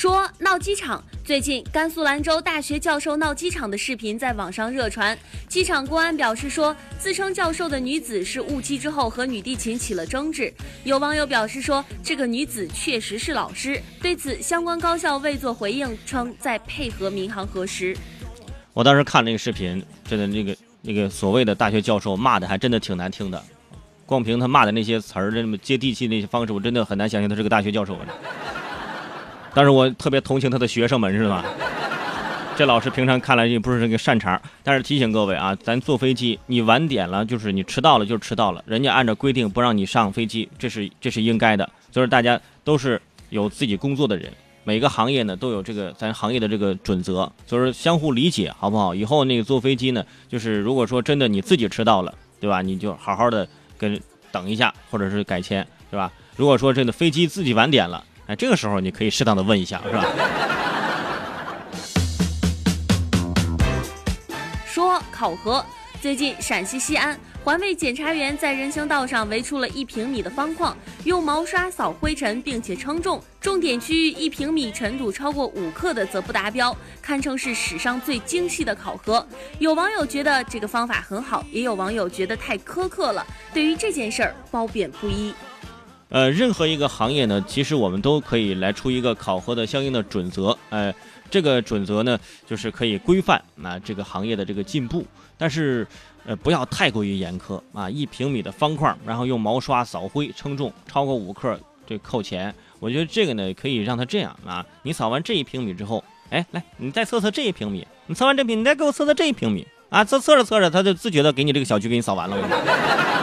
说闹机场。最近，甘肃兰州大学教授闹机场的视频在网上热传。机场公安表示说，自称教授的女子是误机之后和女地勤起了争执。有网友表示说，这个女子确实是老师。对此，相关高校未作回应，称在配合民航核实。我当时看那个视频，真的那个那个所谓的大学教授骂的还真的挺难听的。光凭他骂的那些词儿，这么接地气那些方式，我真的很难相信他是个大学教授。但是我特别同情他的学生们，是吧？这老师平常看来也不是这个善茬。但是提醒各位啊，咱坐飞机，你晚点了就是你迟到了，就迟到了。人家按照规定不让你上飞机，这是这是应该的。所以说大家都是有自己工作的人，每个行业呢都有这个咱行业的这个准则，所以说相互理解，好不好？以后那个坐飞机呢，就是如果说真的你自己迟到了，对吧？你就好好的跟等一下，或者是改签，对吧？如果说真的飞机自己晚点了。哎，这个时候你可以适当的问一下，是吧？说考核，最近陕西西安环卫检查员在人行道上围出了一平米的方框，用毛刷扫灰尘，并且称重，重点区域一平米尘土超过五克的则不达标，堪称是史上最精细的考核。有网友觉得这个方法很好，也有网友觉得太苛刻了。对于这件事儿，褒贬不一。呃，任何一个行业呢，其实我们都可以来出一个考核的相应的准则。呃，这个准则呢，就是可以规范啊这个行业的这个进步，但是呃不要太过于严苛啊。一平米的方块，然后用毛刷扫灰称重，超过五克这扣钱。我觉得这个呢，可以让他这样啊，你扫完这一平米之后，哎，来你再测测这一平米，你测完这平，你再给我测测这一平米啊，测测着测着，他就自觉的给你这个小区给你扫完了。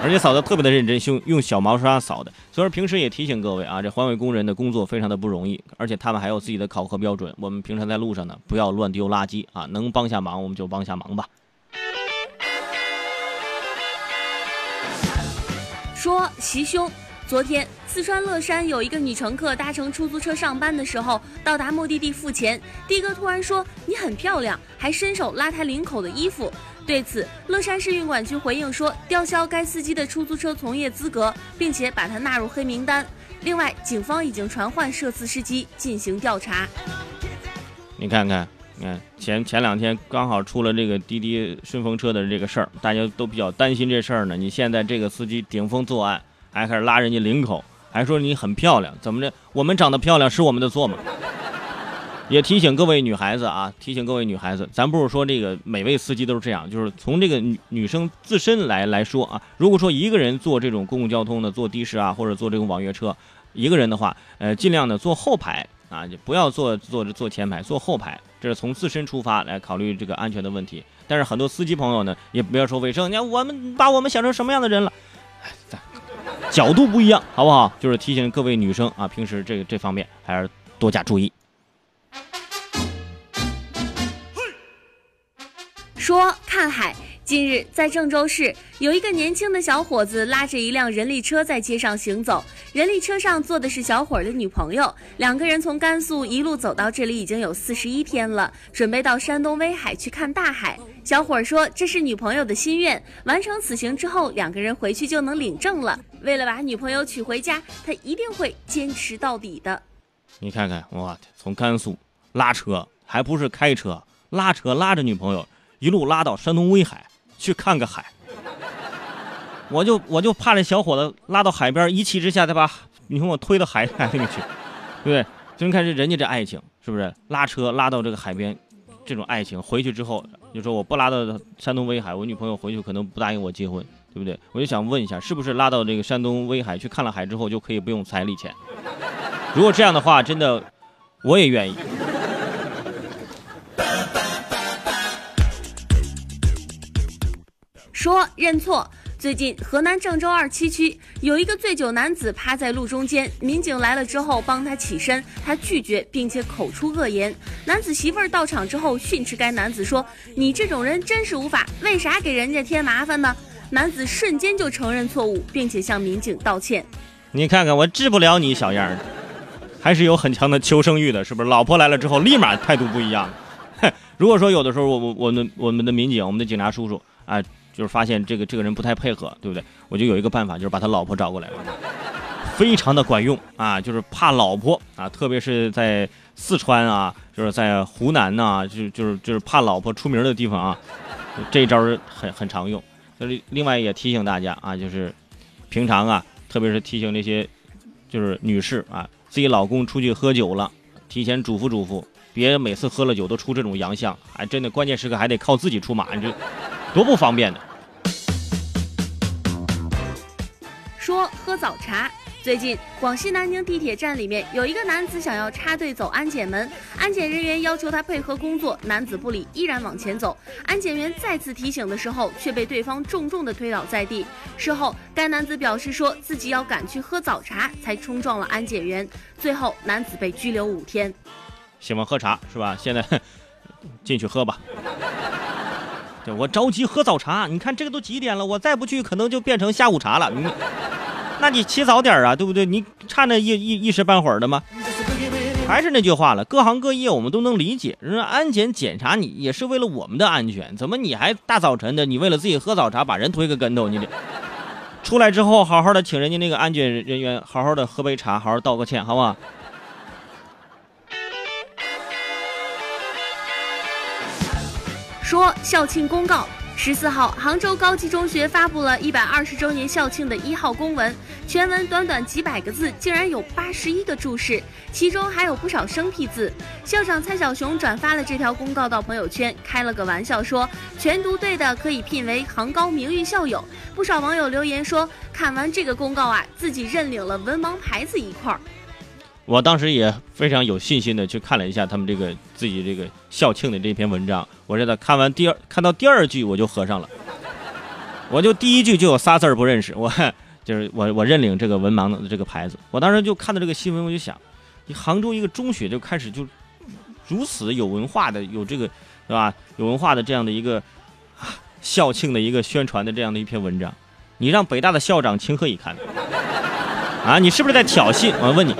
而且扫的特别的认真，用用小毛刷扫的。所以说平时也提醒各位啊，这环卫工人的工作非常的不容易，而且他们还有自己的考核标准。我们平常在路上呢，不要乱丢垃圾啊，能帮下忙我们就帮下忙吧。说袭胸。昨天，四川乐山有一个女乘客搭乘出租车上班的时候，到达目的地付钱，的哥突然说：“你很漂亮”，还伸手拉她领口的衣服。对此，乐山市运管局回应说，吊销该司机的出租车从业资格，并且把他纳入黑名单。另外，警方已经传唤涉事司机进行调查。你看看，你看前前两天刚好出了这个滴滴顺风车的这个事儿，大家都比较担心这事儿呢。你现在这个司机顶风作案。还开始拉人家领口，还说你很漂亮，怎么着？我们长得漂亮是我们的错吗？也提醒各位女孩子啊，提醒各位女孩子，咱不是说这个每位司机都是这样，就是从这个女女生自身来来说啊。如果说一个人坐这种公共交通的，坐的士啊，或者坐这种网约车，一个人的话，呃，尽量的坐后排啊，就不要坐坐坐前排，坐后排，这是从自身出发来考虑这个安全的问题。但是很多司机朋友呢，也不要说卫生，你看我们把我们想成什么样的人了？哎，咱。角度不一样，好不好？就是提醒各位女生啊，平时这个这方面还是多加注意。说看海，近日在郑州市有一个年轻的小伙子拉着一辆人力车在街上行走，人力车上坐的是小伙的女朋友，两个人从甘肃一路走到这里已经有四十一天了，准备到山东威海去看大海。小伙说：“这是女朋友的心愿，完成此行之后，两个人回去就能领证了。为了把女朋友娶回家，他一定会坚持到底的。”你看看，我从甘肃拉车，还不是开车，拉车拉着女朋友一路拉到山东威海去看个海。我就我就怕这小伙子拉到海边，一气之下再把女朋友推到海海里去，对不对？就看这人家这爱情，是不是？拉车拉到这个海边。这种爱情回去之后，就说我不拉到山东威海，我女朋友回去可能不答应我结婚，对不对？我就想问一下，是不是拉到这个山东威海去看了海之后就可以不用彩礼钱？如果这样的话，真的我也愿意。说认错。最近，河南郑州二七区有一个醉酒男子趴在路中间，民警来了之后帮他起身，他拒绝，并且口出恶言。男子媳妇儿到场之后训斥该男子说：“你这种人真是无法，为啥给人家添麻烦呢？”男子瞬间就承认错误，并且向民警道歉。你看看我治不了你小样儿，还是有很强的求生欲的，是不是？老婆来了之后，立马态度不一样。如果说有的时候我我我们我们的民警，我们的警察叔叔啊。就是发现这个这个人不太配合，对不对？我就有一个办法，就是把他老婆找过来，非常的管用啊，就是怕老婆啊，特别是在四川啊，就是在湖南呐、就就是就是怕老婆出名的地方啊，这招很很常用。就是另外也提醒大家啊，就是平常啊，特别是提醒那些就是女士啊，自己老公出去喝酒了，提前嘱咐嘱咐，别每次喝了酒都出这种洋相，哎，真的关键时刻还得靠自己出马，你这多不方便呢。说喝早茶。最近，广西南宁地铁站里面有一个男子想要插队走安检门，安检人员要求他配合工作，男子不理，依然往前走。安检员再次提醒的时候，却被对方重重的推倒在地。事后，该男子表示说自己要赶去喝早茶，才冲撞了安检员。最后，男子被拘留五天。喜欢喝茶是吧？现在进去喝吧。我着急喝早茶，你看这个都几点了，我再不去可能就变成下午茶了。你，那你起早点啊，对不对？你差那一一一时半会儿的吗？还是那句话了，各行各业我们都能理解，人安检检查你也是为了我们的安全，怎么你还大早晨的，你为了自己喝早茶把人推个跟头，你这出来之后好好的请人家那个安检人员好好的喝杯茶，好好道个歉，好不好？说校庆公告。十四号，杭州高级中学发布了一百二十周年校庆的一号公文，全文短短几百个字，竟然有八十一个注释，其中还有不少生僻字。校长蔡小雄转发了这条公告到朋友圈，开了个玩笑说，全读对的可以聘为杭高名誉校友。不少网友留言说，看完这个公告啊，自己认领了文盲牌子一块儿。我当时也非常有信心的去看了一下他们这个自己这个校庆的这篇文章，我真的看完第二看到第二句我就合上了，我就第一句就有仨字儿不认识，我就是我我认领这个文盲的这个牌子。我当时就看到这个新闻，我就想，你杭州一个中学就开始就如此有文化的有这个是吧？有文化的这样的一个校庆的一个宣传的这样的一篇文章，你让北大的校长情何以堪？啊，你是不是在挑衅？我问你。